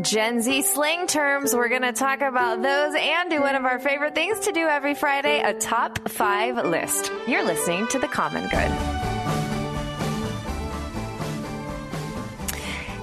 Gen Z slang terms. We're going to talk about those and do one of our favorite things to do every Friday a top five list. You're listening to The Common Good.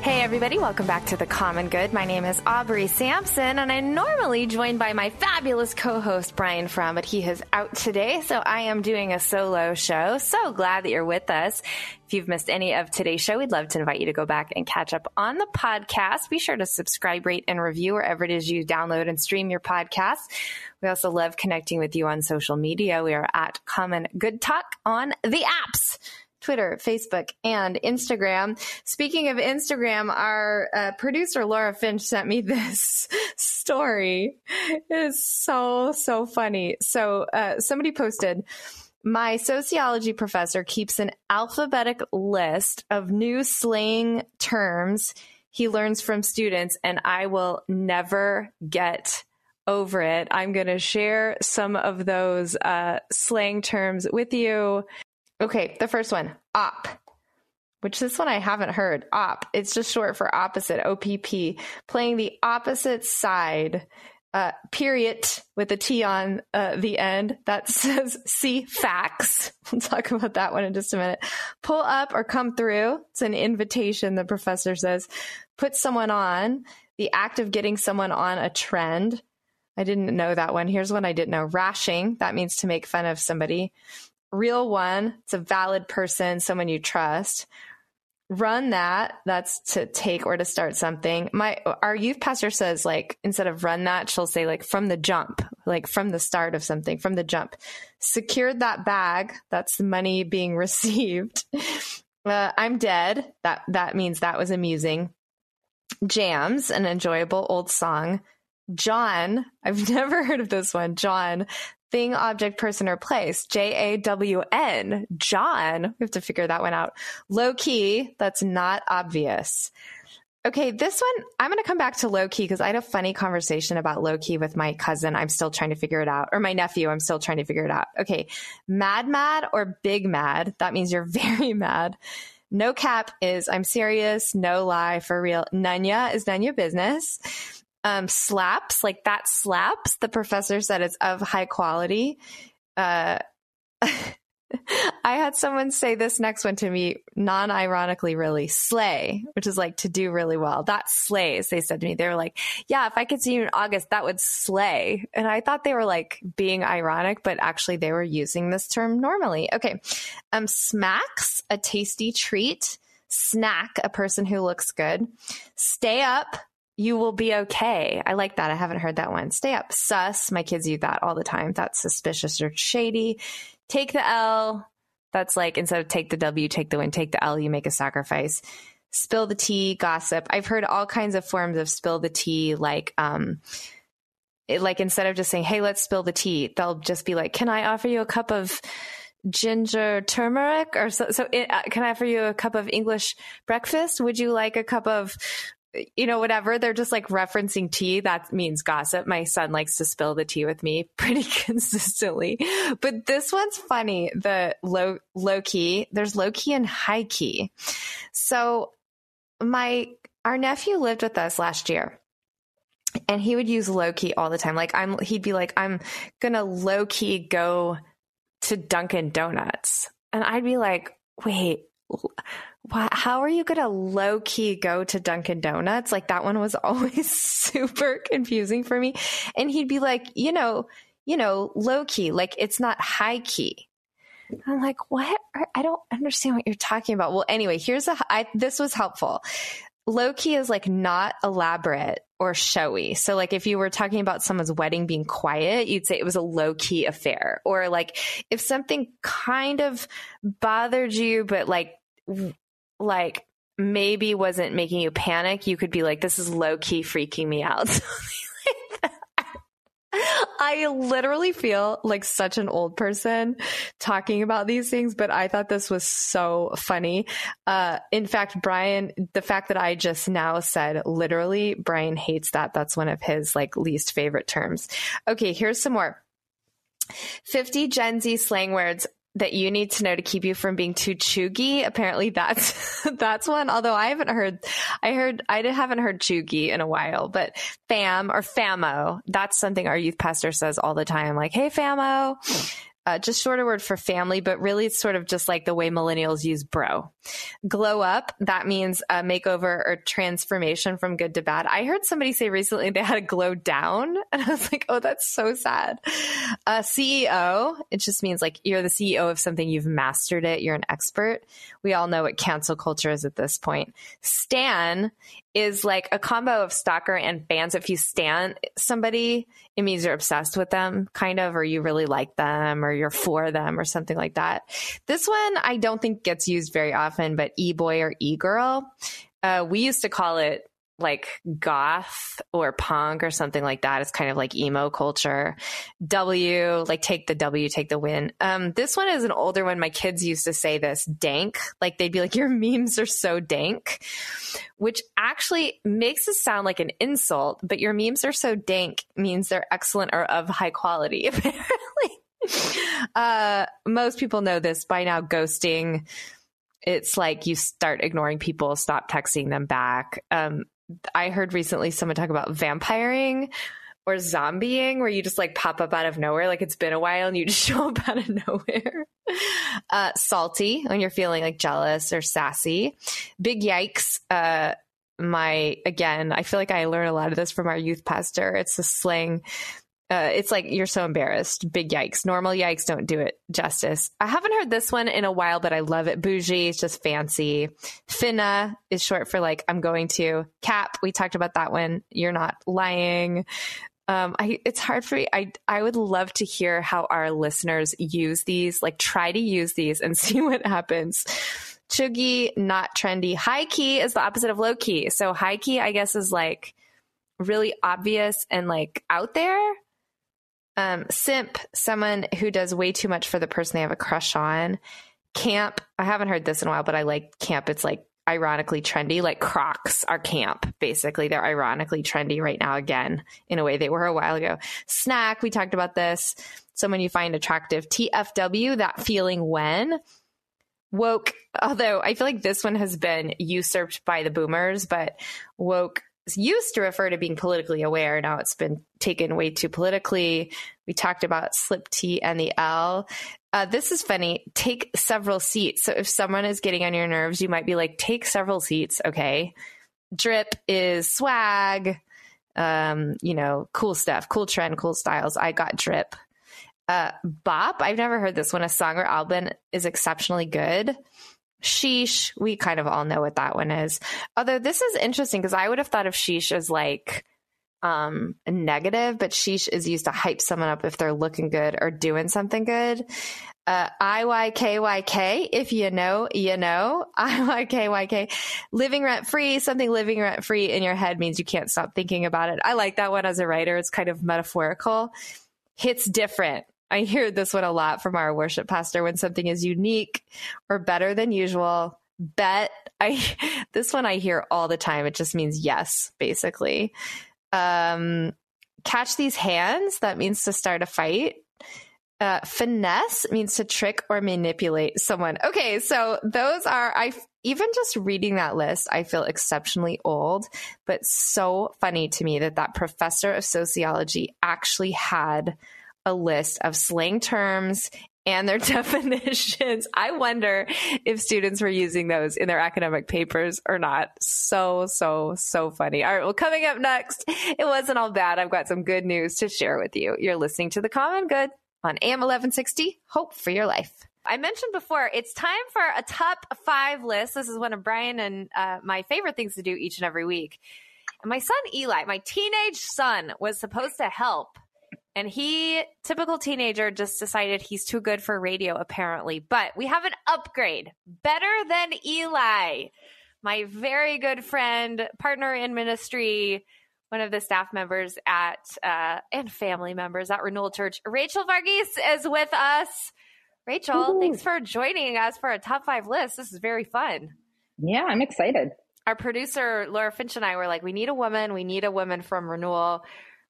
Hey, everybody, welcome back to The Common Good. My name is Aubrey Sampson, and I'm normally joined by my fabulous co host, Brian Fromm, but he is out today, so I am doing a solo show. So glad that you're with us. If you've missed any of today's show, we'd love to invite you to go back and catch up on the podcast. Be sure to subscribe, rate, and review wherever it is you download and stream your podcast. We also love connecting with you on social media. We are at Common Good Talk on the apps. Twitter, Facebook, and Instagram. Speaking of Instagram, our uh, producer Laura Finch sent me this story. It is so, so funny. So, uh, somebody posted, my sociology professor keeps an alphabetic list of new slang terms he learns from students, and I will never get over it. I'm going to share some of those uh, slang terms with you. Okay, the first one, op, which this one I haven't heard. Op, it's just short for opposite, OPP, playing the opposite side. Uh, period with a T on uh, the end that says see facts. We'll talk about that one in just a minute. Pull up or come through. It's an invitation, the professor says. Put someone on. The act of getting someone on a trend. I didn't know that one. Here's one I didn't know. Rashing. That means to make fun of somebody real one. It's a valid person someone you trust. Run that. That's to take or to start something. My our youth pastor says like instead of run that she'll say like from the jump like from the start of something from the jump. Secured that bag. That's the money being received. Uh, i'm dead. That that means that was amusing. Jams an enjoyable old song. Jawn, I've never heard of this one. Jawn, thing, object, person, or place. J A W N. Jawn. We have to figure that one out. Low key. That's not obvious. Okay, this one, I'm going to come back to low key because I had a funny conversation about low key with my cousin. I'm still trying to figure it out. Or my nephew, I'm still trying to figure it out. Okay, mad, mad, or big mad. That means you're very mad. No cap is I'm serious, no lie, for real. Nunya is none your business um, slaps, like that slaps. The professor said it's of high quality. Uh, I had someone say this next one to me, non ironically, really slay, which is like to do really well. That slays, they said to me. They were like, yeah, if I could see you in August, that would slay. And I thought they were like being ironic, but actually they were using this term normally. Okay. Um, smacks, a tasty treat. Snack, a person who looks good. Stay up, you will be okay. I like that. I haven't heard that one. Stay up. Sus. My kids use that all the time. That's suspicious or shady. Take the L. That's like instead of take the W, take the win, take the L, you make a sacrifice. Spill the tea, gossip. I've heard all kinds of forms of spill the tea, like, um, it, like instead of just saying, "Hey, let's spill the tea," they'll just be like, "Can I offer you a cup of ginger turmeric?" Or so. So, it, uh, can I offer you a cup of English breakfast? Would you like a cup of you know, whatever. They're just like referencing tea. That means gossip. My son likes to spill the tea with me pretty consistently. But this one's funny. The low, low key, there's low key and high key. So my, our nephew lived with us last year and he would use low key all the time. Like I'm, he'd be like, I'm gonna low key go to Dunkin' Donuts. And I'd be like, wait, how are you going to low key go to Dunkin' Donuts? Like that one was always super confusing for me. And he'd be like, you know, you know, low key, like it's not high key. I'm like, what? I don't understand what you're talking about. Well, anyway, here's a, I, this was helpful. Low key is like not elaborate or showy. So like if you were talking about someone's wedding being quiet, you'd say it was a low key affair. Or like if something kind of bothered you, but like like maybe wasn't making you panic, you could be like, this is low key freaking me out. I literally feel like such an old person talking about these things, but I thought this was so funny. Uh, in fact, Brian, the fact that I just now said literally, Brian hates that. That's one of his like least favorite terms. Okay, here's some more. 50 Gen Z slang words that you need to know to keep you from being too chuggy. Apparently that's, that's one. Although I haven't heard, I heard, I haven't heard chuggy in a while, but fam or famo, that's something our youth pastor says all the time. Like, Hey, famo uh, just shorter word for family, but really it's sort of just like the way millennials use bro. Glow up, that means a makeover or transformation from good to bad. I heard somebody say recently they had a glow down, and I was like, oh, that's so sad. Uh, CEO, it just means like you're the CEO of something, you've mastered it, you're an expert. We all know what cancel culture is at this point. Stan is like a combo of stalker and fans. If you stan somebody, it means you're obsessed with them, kind of, or you really like them, or you're for them, or something like that. This one I don't think gets used very often, but e boy or e girl. Uh, we used to call it like goth or punk or something like that. It's kind of like emo culture. W, like take the W, take the win. Um, this one is an older one. My kids used to say this dank. Like they'd be like, your memes are so dank, which actually makes it sound like an insult, but your memes are so dank means they're excellent or of high quality, apparently. uh, most people know this by now. Ghosting it's like you start ignoring people, stop texting them back. Um, I heard recently someone talk about vampiring or zombieing, where you just like pop up out of nowhere, like it's been a while and you just show up out of nowhere. Uh, salty when you're feeling like jealous or sassy. Big yikes. Uh, my again, I feel like I learned a lot of this from our youth pastor. It's a slang uh, it's like you're so embarrassed. Big yikes. Normal yikes don't do it justice. I haven't heard this one in a while, but I love it. Bougie, it's just fancy. Finna is short for like I'm going to. Cap, we talked about that one. You're not lying. Um, I, it's hard for me. I I would love to hear how our listeners use these. Like, try to use these and see what happens. Chuggy, not trendy. High key is the opposite of low key. So high key, I guess, is like really obvious and like out there um, simp, someone who does way too much for the person they have a crush on. Camp, I haven't heard this in a while, but I like camp. It's like ironically trendy, like Crocs are camp, basically. They're ironically trendy right now again, in a way they were a while ago. Snack, we talked about this. Someone you find attractive. TFW, that feeling when. Woke, although I feel like this one has been usurped by the boomers, but woke used to refer to being politically aware. Now it's been taken way too politically. We talked about slip T and the L. Uh, this is funny. Take several seats. So if someone is getting on your nerves, you might be like, take several seats. Okay. Drip is swag, um, you know, cool stuff, cool trend, cool styles. I got drip. Uh, bop. I've never heard this one. A song or album is exceptionally good. Sheesh, we kind of all know what that one is. Although this is interesting because I would have thought of sheesh as like um negative, but sheesh is used to hype someone up if they're looking good or doing something good. Uh, IYKYK, if you know, you know. IYKYK, living rent free, something living rent free in your head means you can't stop thinking about it. I like that one as a writer. It's kind of metaphorical. Hits different. I hear this one a lot from our worship pastor when something is unique or better than usual. Bet I this one I hear all the time. It just means yes, basically. Um, catch these hands. That means to start a fight. Uh, finesse means to trick or manipulate someone. Okay, so those are I even just reading that list, I feel exceptionally old, but so funny to me that that professor of sociology actually had a list of slang terms and their definitions. I wonder if students were using those in their academic papers or not. So, so, so funny. All right. Well, coming up next, it wasn't all bad. I've got some good news to share with you. You're listening to The Common Good on AM 1160. Hope for your life. I mentioned before, it's time for a top five list. This is one of Brian and uh, my favorite things to do each and every week. And my son Eli, my teenage son, was supposed to help and he, typical teenager, just decided he's too good for radio, apparently. But we have an upgrade. Better than Eli. my very good friend, partner in ministry, one of the staff members at uh, and family members at Renewal Church. Rachel Varghese is with us. Rachel, Ooh. thanks for joining us for a top five list. This is very fun. Yeah, I'm excited. Our producer Laura Finch and I were like, we need a woman. We need a woman from Renewal.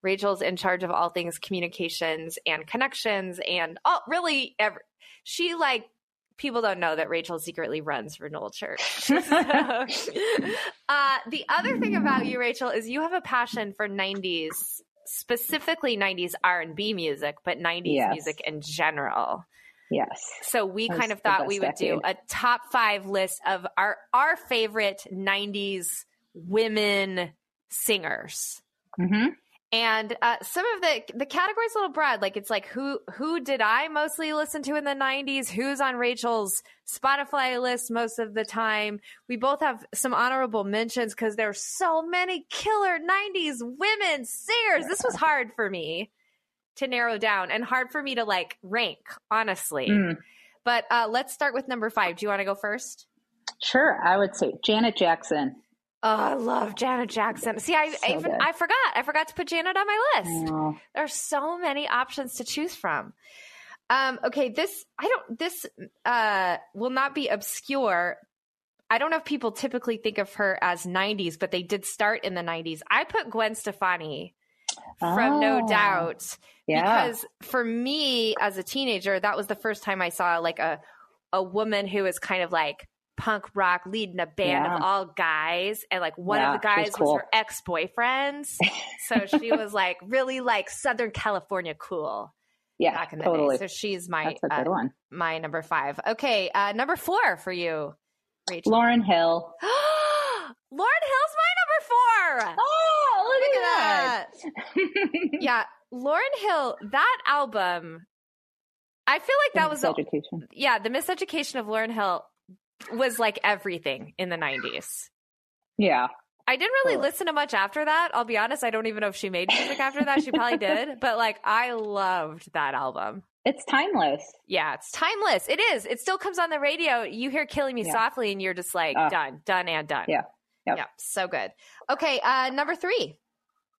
Rachel's in charge of all things communications and connections and all really every, she like people don't know that Rachel secretly runs Renewal Church. so, uh, the other thing about you, Rachel, is you have a passion for 90s, specifically 90s R&B music, but 90s yes. music in general. Yes. So we That's kind of thought we would decade. do a top five list of our our favorite '90s women singers. Mm-hmm and uh, some of the the categories a little broad like it's like who who did i mostly listen to in the 90s who's on rachel's spotify list most of the time? We both have some honorable mentions because there's so many killer 90s women singers. This was hard for me to narrow down and hard for me to like rank honestly. Mm. but uh, let's start with number five. Do you want to go first? Sure i would say janet jackson Oh, I love Janet Jackson. See, I, so I even good. I forgot. I forgot to put Janet on my list. There's so many options to choose from. Um, okay, this I don't this uh will not be obscure. I don't know if people typically think of her as 90s, but they did start in the 90s. I put Gwen Stefani from oh, No Doubt yeah. because for me as a teenager, that was the first time I saw like a a woman who was kind of like punk rock leading a band yeah. of all guys and like one yeah, of the guys cool. was her ex-boyfriends so she was like really like southern california cool yeah back in the totally. day so she's my uh, one. my number five okay uh number four for you Rachel. Lauryn Hill Lauryn Hill's my number four oh look, look at, that, that. yeah Lauryn Hill that album I feel like that was education. yeah, the miseducation of Lauryn Hill was like everything in the 90s. Yeah. I didn't really cool. listen to much after that. I'll be honest. I don't even know if she made music after that. She probably did. But like, I loved that album. It's timeless. Yeah, it's timeless. It is. It still comes on the radio. You hear Killing Me yeah. Softly, and you're just like, uh, done, done, and done. Yeah. Yep. Yeah. So good. Okay. Uh, number three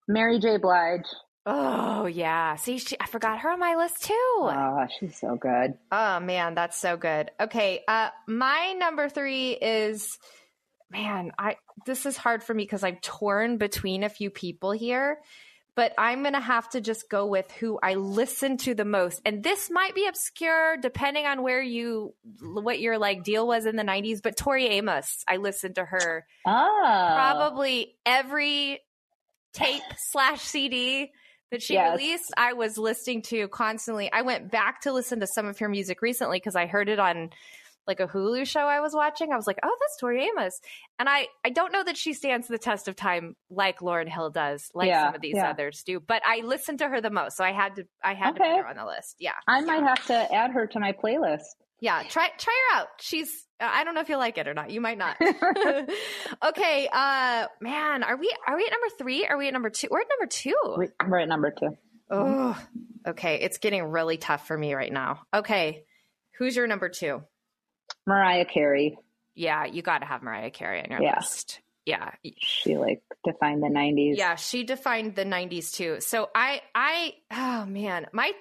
Mary J. Blige. Oh yeah. See, she, I forgot her on my list too. Oh, she's so good. Oh man, that's so good. Okay, uh, my number three is, man, I this is hard for me because I'm torn between a few people here, but I'm gonna have to just go with who I listen to the most, and this might be obscure depending on where you what your like deal was in the '90s. But Tori Amos, I listened to her oh. probably every tape slash CD that she yes. released, I was listening to constantly. I went back to listen to some of her music recently because I heard it on like a Hulu show I was watching. I was like, oh, that's Tori Amos. And I, I don't know that she stands the test of time like Lauryn Hill does, like yeah, some of these yeah. others do. But I listened to her the most, so I had to I had okay. to put her on the list. Yeah. I might have to add her to my playlist. Yeah, try try her out. She's I don't know if you'll like it or not. You might not. okay, uh man, are we are we at number 3? Are we at number 2? We're at number 2. We're at number 2. Oh. Okay, it's getting really tough for me right now. Okay. Who's your number 2? Mariah Carey. Yeah, you got to have Mariah Carey on your yeah. list. Yeah. She like defined the 90s. Yeah, she defined the 90s too. So I I oh man, my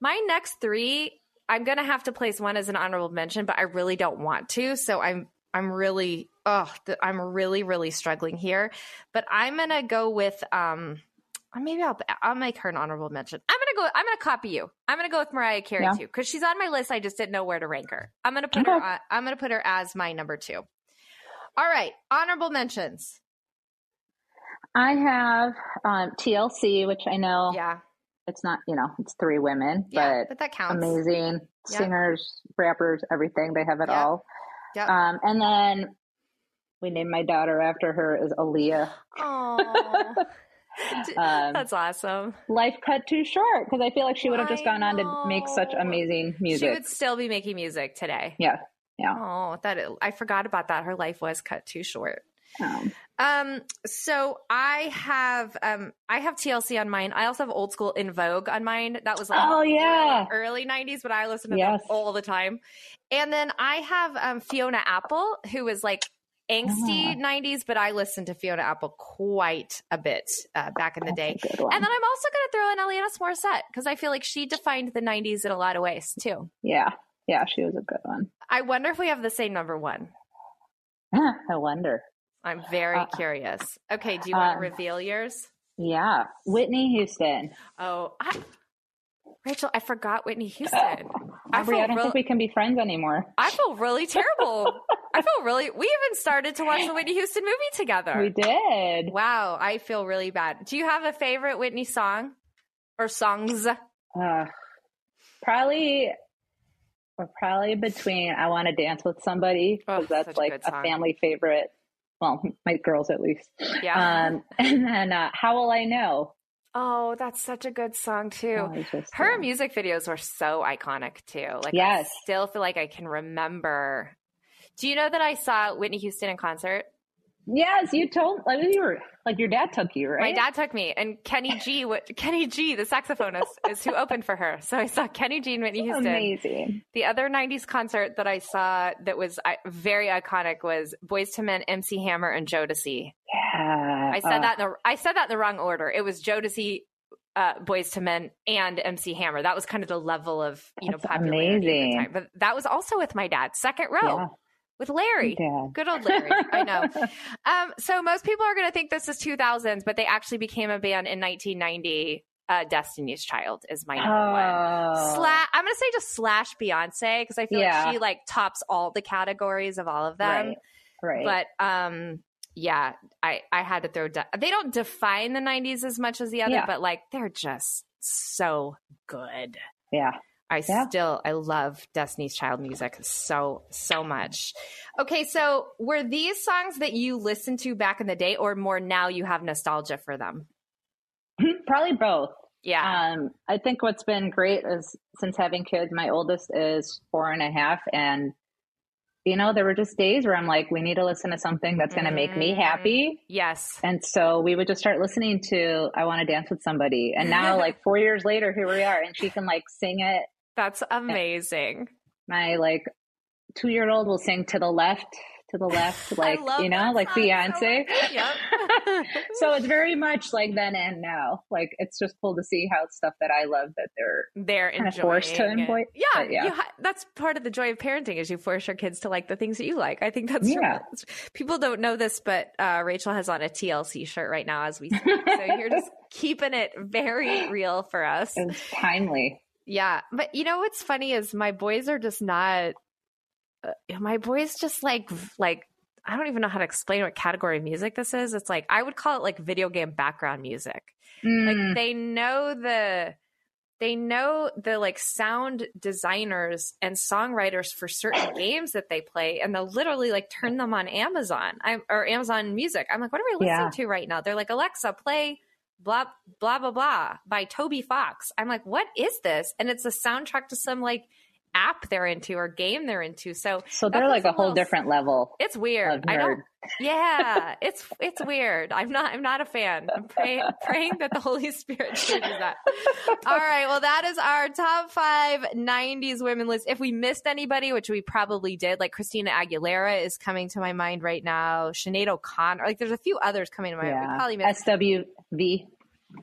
my next 3 I'm gonna have to place one as an honorable mention, but I really don't want to. So I'm I'm really oh I'm really really struggling here. But I'm gonna go with um maybe I'll I'll make her an honorable mention. I'm gonna go. I'm gonna copy you. I'm gonna go with Mariah Carey yeah. too because she's on my list. I just didn't know where to rank her. I'm gonna put okay. her. On, I'm gonna put her as my number two. All right, honorable mentions. I have um, TLC, which I know. Yeah it's not you know it's three women yeah, but, but that counts. amazing singers rappers everything. They have it all. Yep. um and then we named my daughter after her is Aaliyah. Oh um, that's awesome. life cut too short because I feel like she would have just gone on to make such amazing music she would still be making music today. Yeah yeah. Oh that I forgot about that. Her life was cut too short. Um, um, so I have um I have TLC on mine. I also have old school En Vogue on mine. That was like oh yeah early nineties, but I listen to yes. them all the time. And then I have um Fiona Apple, who is like angsty 90s, but I listened to Fiona Apple quite a bit uh, back in the day. That's one. And then I'm also going to throw in Alanis Morissette because I feel like she defined the 90s in a lot of ways too. yeah, yeah, she was a good one. I wonder if we have the same number one. I wonder. I'm very Uh, curious. Okay, do you want to um, reveal yours? Yeah, Whitney Houston. Oh, I, Rachel, I forgot Whitney Houston. I Aubrey, I don't real- think we can be friends anymore. I feel really terrible. I feel really. We even started to watch the Whitney Houston movie together. We did. Wow, I feel really bad. Do you have a favorite Whitney song or songs? Uh, probably, or probably between "I Want to Dance with Somebody" Oh, because that's such a like a family favorite. Well, my girls at least. Yeah. Um, and then uh, "How Will I Know?" oh, that's such a good song too. Oh, just, Her music videos were so iconic too. Like Yes. I still feel like I can remember. Do you know that I saw Whitney Houston in concert? Yes, you told like you were like your dad took you, right? My dad took me, and Kenny G, what Kenny G, the saxophonist, is who opened for her. So I saw Kenny G and Whitney Houston. Amazing. The other '90s concert that I saw that was very iconic was Boyz II Men, MC Hammer, and Jodeci. Yeah. I said uh, that in the I said that in the wrong order. It was Jodeci, uh, Boyz II Men, and MC Hammer. That was kind of the level of you know popularity at the amazing. time. But that was also with my dad, second row Yeah. With Larry. Dad. Good old Larry. I know. Um, so most people are going to think this is 2000s, but they actually became a band in 1990. Uh, Destiny's Child is my number one. Oh. Slash, I'm gonna say just slash Beyonce because I feel Yeah. like she like tops all the categories of all of them. Right. Right. But um, yeah, I I had to throw. De- they don't define the '90s as much as the other, Yeah. but like they're just so good. yeah. I Yeah. still I love Destiny's Child music so so much. Okay, so were these songs that you listened to back in the day, or more now you have nostalgia for them? Probably both. Yeah, Um, I think what's been great is since having kids, my oldest is four and a half, and you know, there were just days where I'm like, we need to listen to something that's going to make me happy. yes, And so we would just start listening to I Want to Dance with Somebody. And now, like four years later, here we are, and she can like sing it. That's amazing. My like two year old will sing to the left, to the left, like, you know, like so Beyonce. much. Yep. so it's very much like then and now. Like it's just cool to see how stuff that I love that they're they're kinda enjoying forced to enjoy- Yeah, but yeah. you ha- that's part of the joy of parenting is you force your kids to like the things that you like. I think that's Yeah. people don't know this, but uh, Rachel has on a TLC shirt right now as we speak. so you're just keeping it very real for us. it's timely. Yeah, but you know what's funny is my boys are just not. Uh, my boys just like like I don't even know how to explain what category of music this is. It's like I would call it like video game background music Mm, like they know the they know the like sound designers and songwriters for certain games that they play and they'll literally like turn them on amazon I'm, or amazon music i'm like what are we listening Yeah. to right now they're like alexa play blah blah blah blah by toby fox. I'm like what is this? And it's a soundtrack to some like app they're into or game they're into so so they're like a whole different level it's weird i don't yeah, it's it's weird. I'm not I'm not a fan. I'm praying praying that the Holy Spirit changes that. All right, well that is our top five '90s women list. If we missed anybody, which we probably did, like Christina Aguilera is coming to my mind right now. Sinead O'Connor, like there's a few others coming to my mind. We Yeah. probably missed SWV.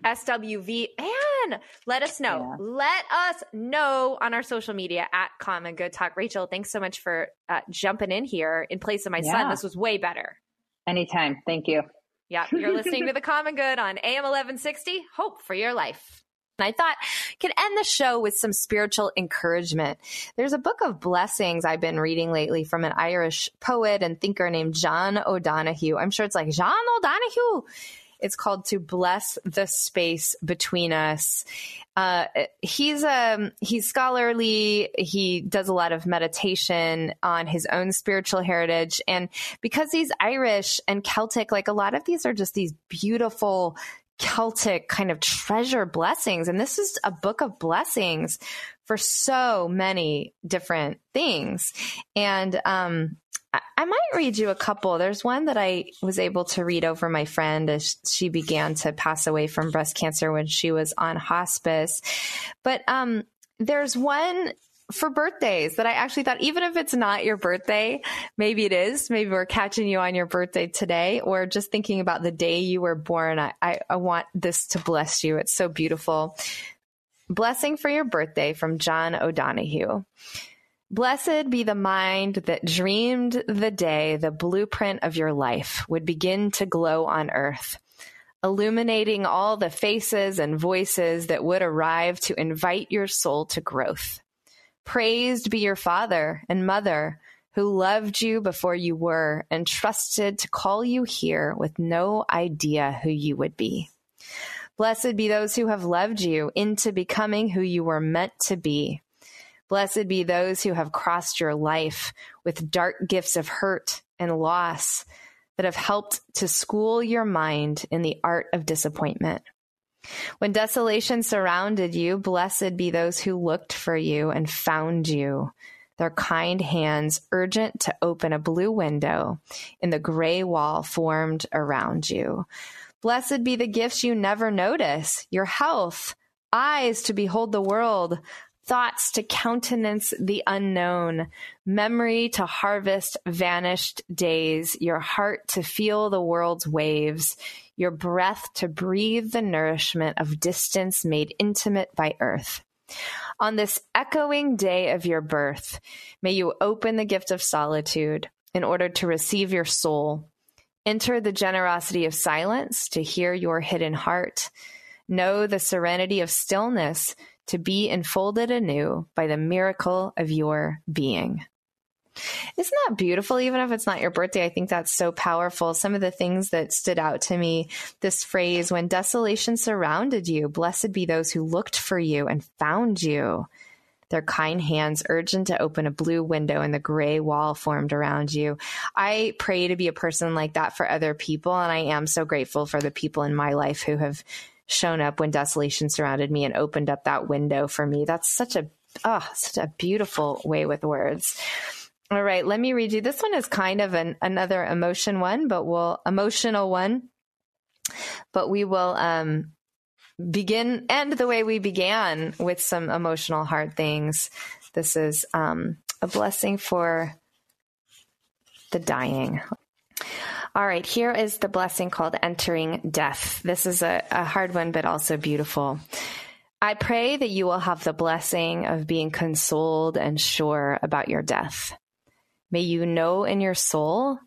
SWV. And let us know. Yeah. Let us know on our social media at Common Good Talk. Rachel, thanks so much for uh, jumping in here in place of my son. This was way better. Anytime. Thank you. Yeah, you're listening to the Common Good on AM 1160. Hope for your life. And I thought I could end the show with some spiritual encouragement. There's a book of blessings I've been reading lately from an Irish poet and thinker named John O'Donohue. I'm sure it's like John O'Donohue. It's called To Bless the Space Between Us. Uh, he's um he's scholarly. He does a lot of meditation on his own spiritual heritage, and because he's Irish and Celtic, like a lot of these are just these beautiful Celtic kind of treasure blessings. And this is a book of blessings for so many different things. And um, I, I might read you a couple. There's one that I was able to read over my friend as she began to pass away from breast cancer when she was on hospice. But um, there's one for birthdays that I actually thought, even if it's not your birthday, maybe it is. Maybe we're catching you on your birthday today, or just thinking about the day you were born. I, I, I want this to bless you. It's so beautiful. Blessing for your birthday from John O'Donohue. Blessed be the mind that dreamed the day the blueprint of your life would begin to glow on earth, illuminating all the faces and voices that would arrive to invite your soul to growth. Praised be your father and mother who loved you before you were and trusted to call you here with no idea who you would be. Blessed be those who have loved you into becoming who you were meant to be Blessed be those who have crossed your life with dark gifts of hurt and loss that have helped to school your mind in the art of disappointment. When desolation surrounded you, blessed be those who looked for you and found you, their kind hands urgent to open a blue window in the gray wall formed around you. Blessed be the gifts you never notice, your health, eyes to behold the world, thoughts to countenance the unknown, memory to harvest vanished days, your heart to feel the world's waves, your breath to breathe the nourishment of distance made intimate by earth. On this echoing day of your birth, may you open the gift of solitude in order to receive your soul. Enter the generosity of silence to hear your hidden heart. Know the serenity of stillness to be enfolded anew by the miracle of your being. Isn't that beautiful? Even if it's not your birthday, I think that's so powerful. Some of the things that stood out to me this phrase, when desolation surrounded you, blessed be those who looked for you and found you. Their kind hands urgent to open a blue window in the gray wall formed around you. I pray to be a person like that for other people, and I am so grateful for the people in my life who have shown up when desolation surrounded me and opened up that window for me. That's such a oh, such a beautiful way with words. All right, let me read you. This one is kind of an another emotion one, but we'll emotional one. But we will um begin end the way we began with some emotional hard things. This is um a blessing for the dying. All right, here is the blessing called entering death. This is a, a hard one, but also beautiful. I pray that you will have the blessing of being consoled and sure about your death. May you know in your soul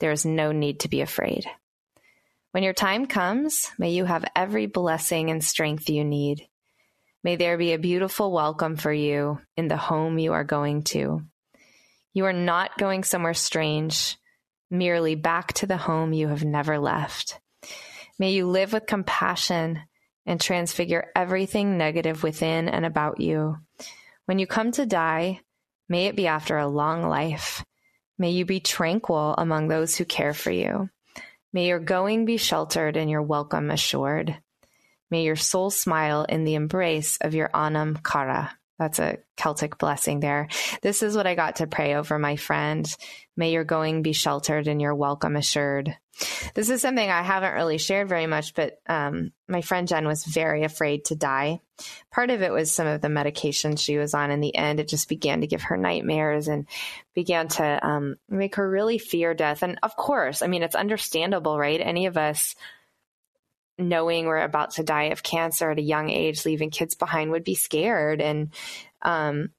there is no need to be afraid. When your time comes, may you have every blessing and strength you need. May there be a beautiful welcome for you in the home you are going to. You are not going somewhere strange merely back to the home you have never left. May you live with compassion and transfigure everything negative within and about you. When you come to die, may it be after a long life. May you be tranquil among those who care for you. May your going be sheltered and your welcome assured. May your soul smile in the embrace of your Anam Cara. That's a Celtic blessing there. This is what I got to pray over my friend. May your going be sheltered and your welcome assured. This is something I haven't really shared very much, but um, my friend Jenn was very afraid to die. Part of it was some of the medication she was on. In the end, it just began to give her nightmares and began to um, make her really fear death. And of course, I mean, it's understandable, right? Any of us knowing we're about to die of cancer at a young age, leaving kids behind would be scared. And um,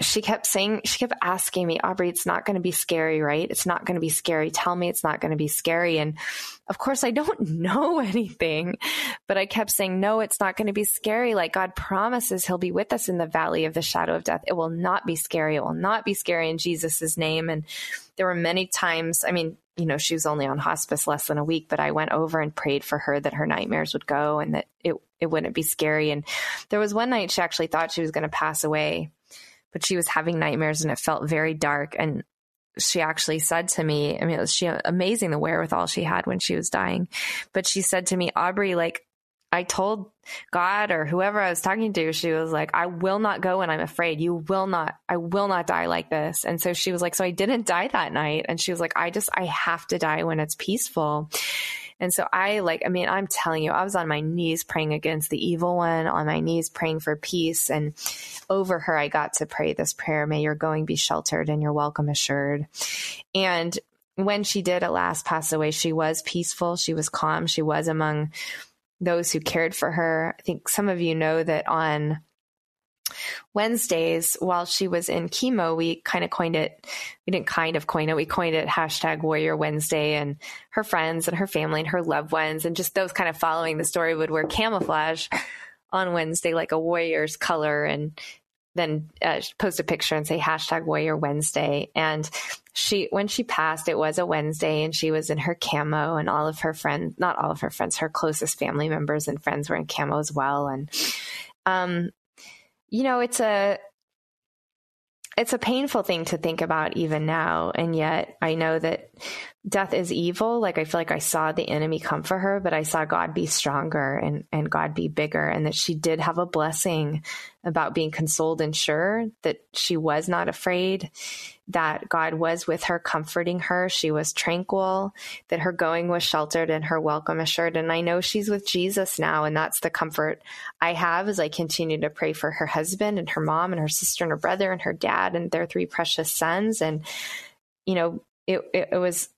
she kept saying, she kept asking me, Aubrey, it's not going to be scary, right? It's not going to be scary. Tell me it's not going to be scary. And of course, I don't know anything, but I kept saying, no, it's not going to be scary. Like God promises he'll be with us in the valley of the shadow of death. It will not be scary. It will not be scary in Jesus' name. And there were many times, I mean, you know, she was only on hospice less than a week, but I went over and prayed for her that her nightmares would go and that it, it wouldn't be scary. And there was one night she actually thought she was going to pass away, but she was having nightmares and it felt very dark. And she actually said to me, I mean, was she amazing the wherewithal she had when she was dying, but she said to me, Aubrey, like I told God or whoever I was talking to, she was like, I will not go and I'm afraid. You will not, I will not die like this. And so she was like, So I didn't die that night. And she was like, I just, I have to die when it's peaceful. And so I like, I mean, I'm telling you, I was on my knees praying against the evil one, on my knees praying for peace. And over her, I got to pray this prayer May your going be sheltered and your welcome assured. And when she did at last pass away, she was peaceful. She was calm. She was among those who cared for her. I think some of you know that on Wednesdays, while she was in chemo, we kind of coined it, we didn't kind of coin it, we coined it hashtag Warrior Wednesday. And her friends and her family and her loved ones, and just those kind of following the story would wear camouflage on Wednesday, like a warrior's color. And then uh, post a picture and say hashtag warrior wednesday and she when she passed it was a wednesday and she was in her camo and all of her friends not all of her friends her closest family members and friends were in camo as well and um you know it's a it's a painful thing to think about even now. And yet i know that death is evil. Like i feel like i saw the enemy come for her but i saw god be stronger and and god be bigger and that she did have a blessing about being consoled and sure that she was not afraid, that God was with her, comforting her. She was tranquil, that her going was sheltered and her welcome assured. And I know she's with Jesus now. And that's the comfort I have as I continue to pray for her husband and her mom and her sister and her brother and her dad and their three precious sons. And, you know, it, it, it was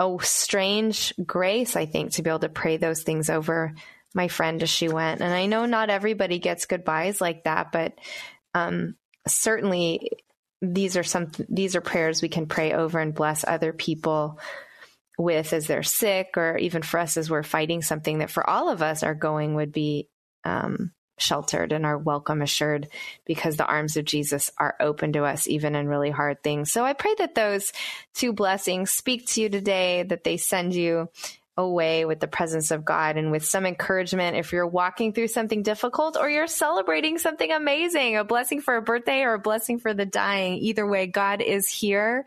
a strange grace, I think, to be able to pray those things over my friend as she went. And I know not everybody gets goodbyes like that, but um, certainly these are some these are prayers we can pray over and bless other people with as they're sick, or even for us as we're fighting something that for all of us our going would be um, sheltered and our welcome assured because the arms of Jesus are open to us even in really hard things. So I pray that those two blessings speak to you today, that they send you away with the presence of God and with some encouragement if you're walking through something difficult or you're celebrating something amazing, a blessing for a birthday or a blessing for the dying. Either way, God is here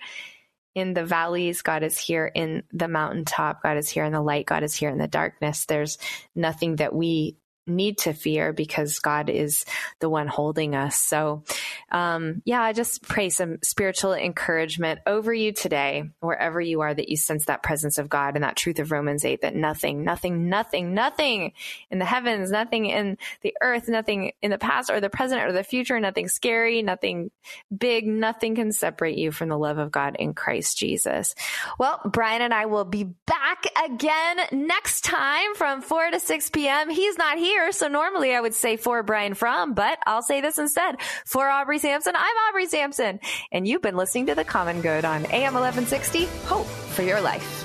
in the valleys. God is here in the mountaintop. God is here in the light. God is here in the darkness. There's nothing that we need to fear because God is the one holding us. So, um, yeah, I just pray some spiritual encouragement over you today, wherever you are, that you sense that presence of God and that truth of Romans 8 that nothing, nothing, nothing, nothing in the heavens, nothing in the earth, nothing in the past or the present or the future, nothing scary, nothing big, nothing can separate you from the love of God in Christ Jesus. Well, Brian and I will be back again next time from 4 to 6 p.m. He's not here here. So normally I would say for Brian Fromm, but I'll say this instead. For Aubrey Sampson, I'm Aubrey Sampson. And you've been listening to The Common Good on AM 1160. Hope for your life.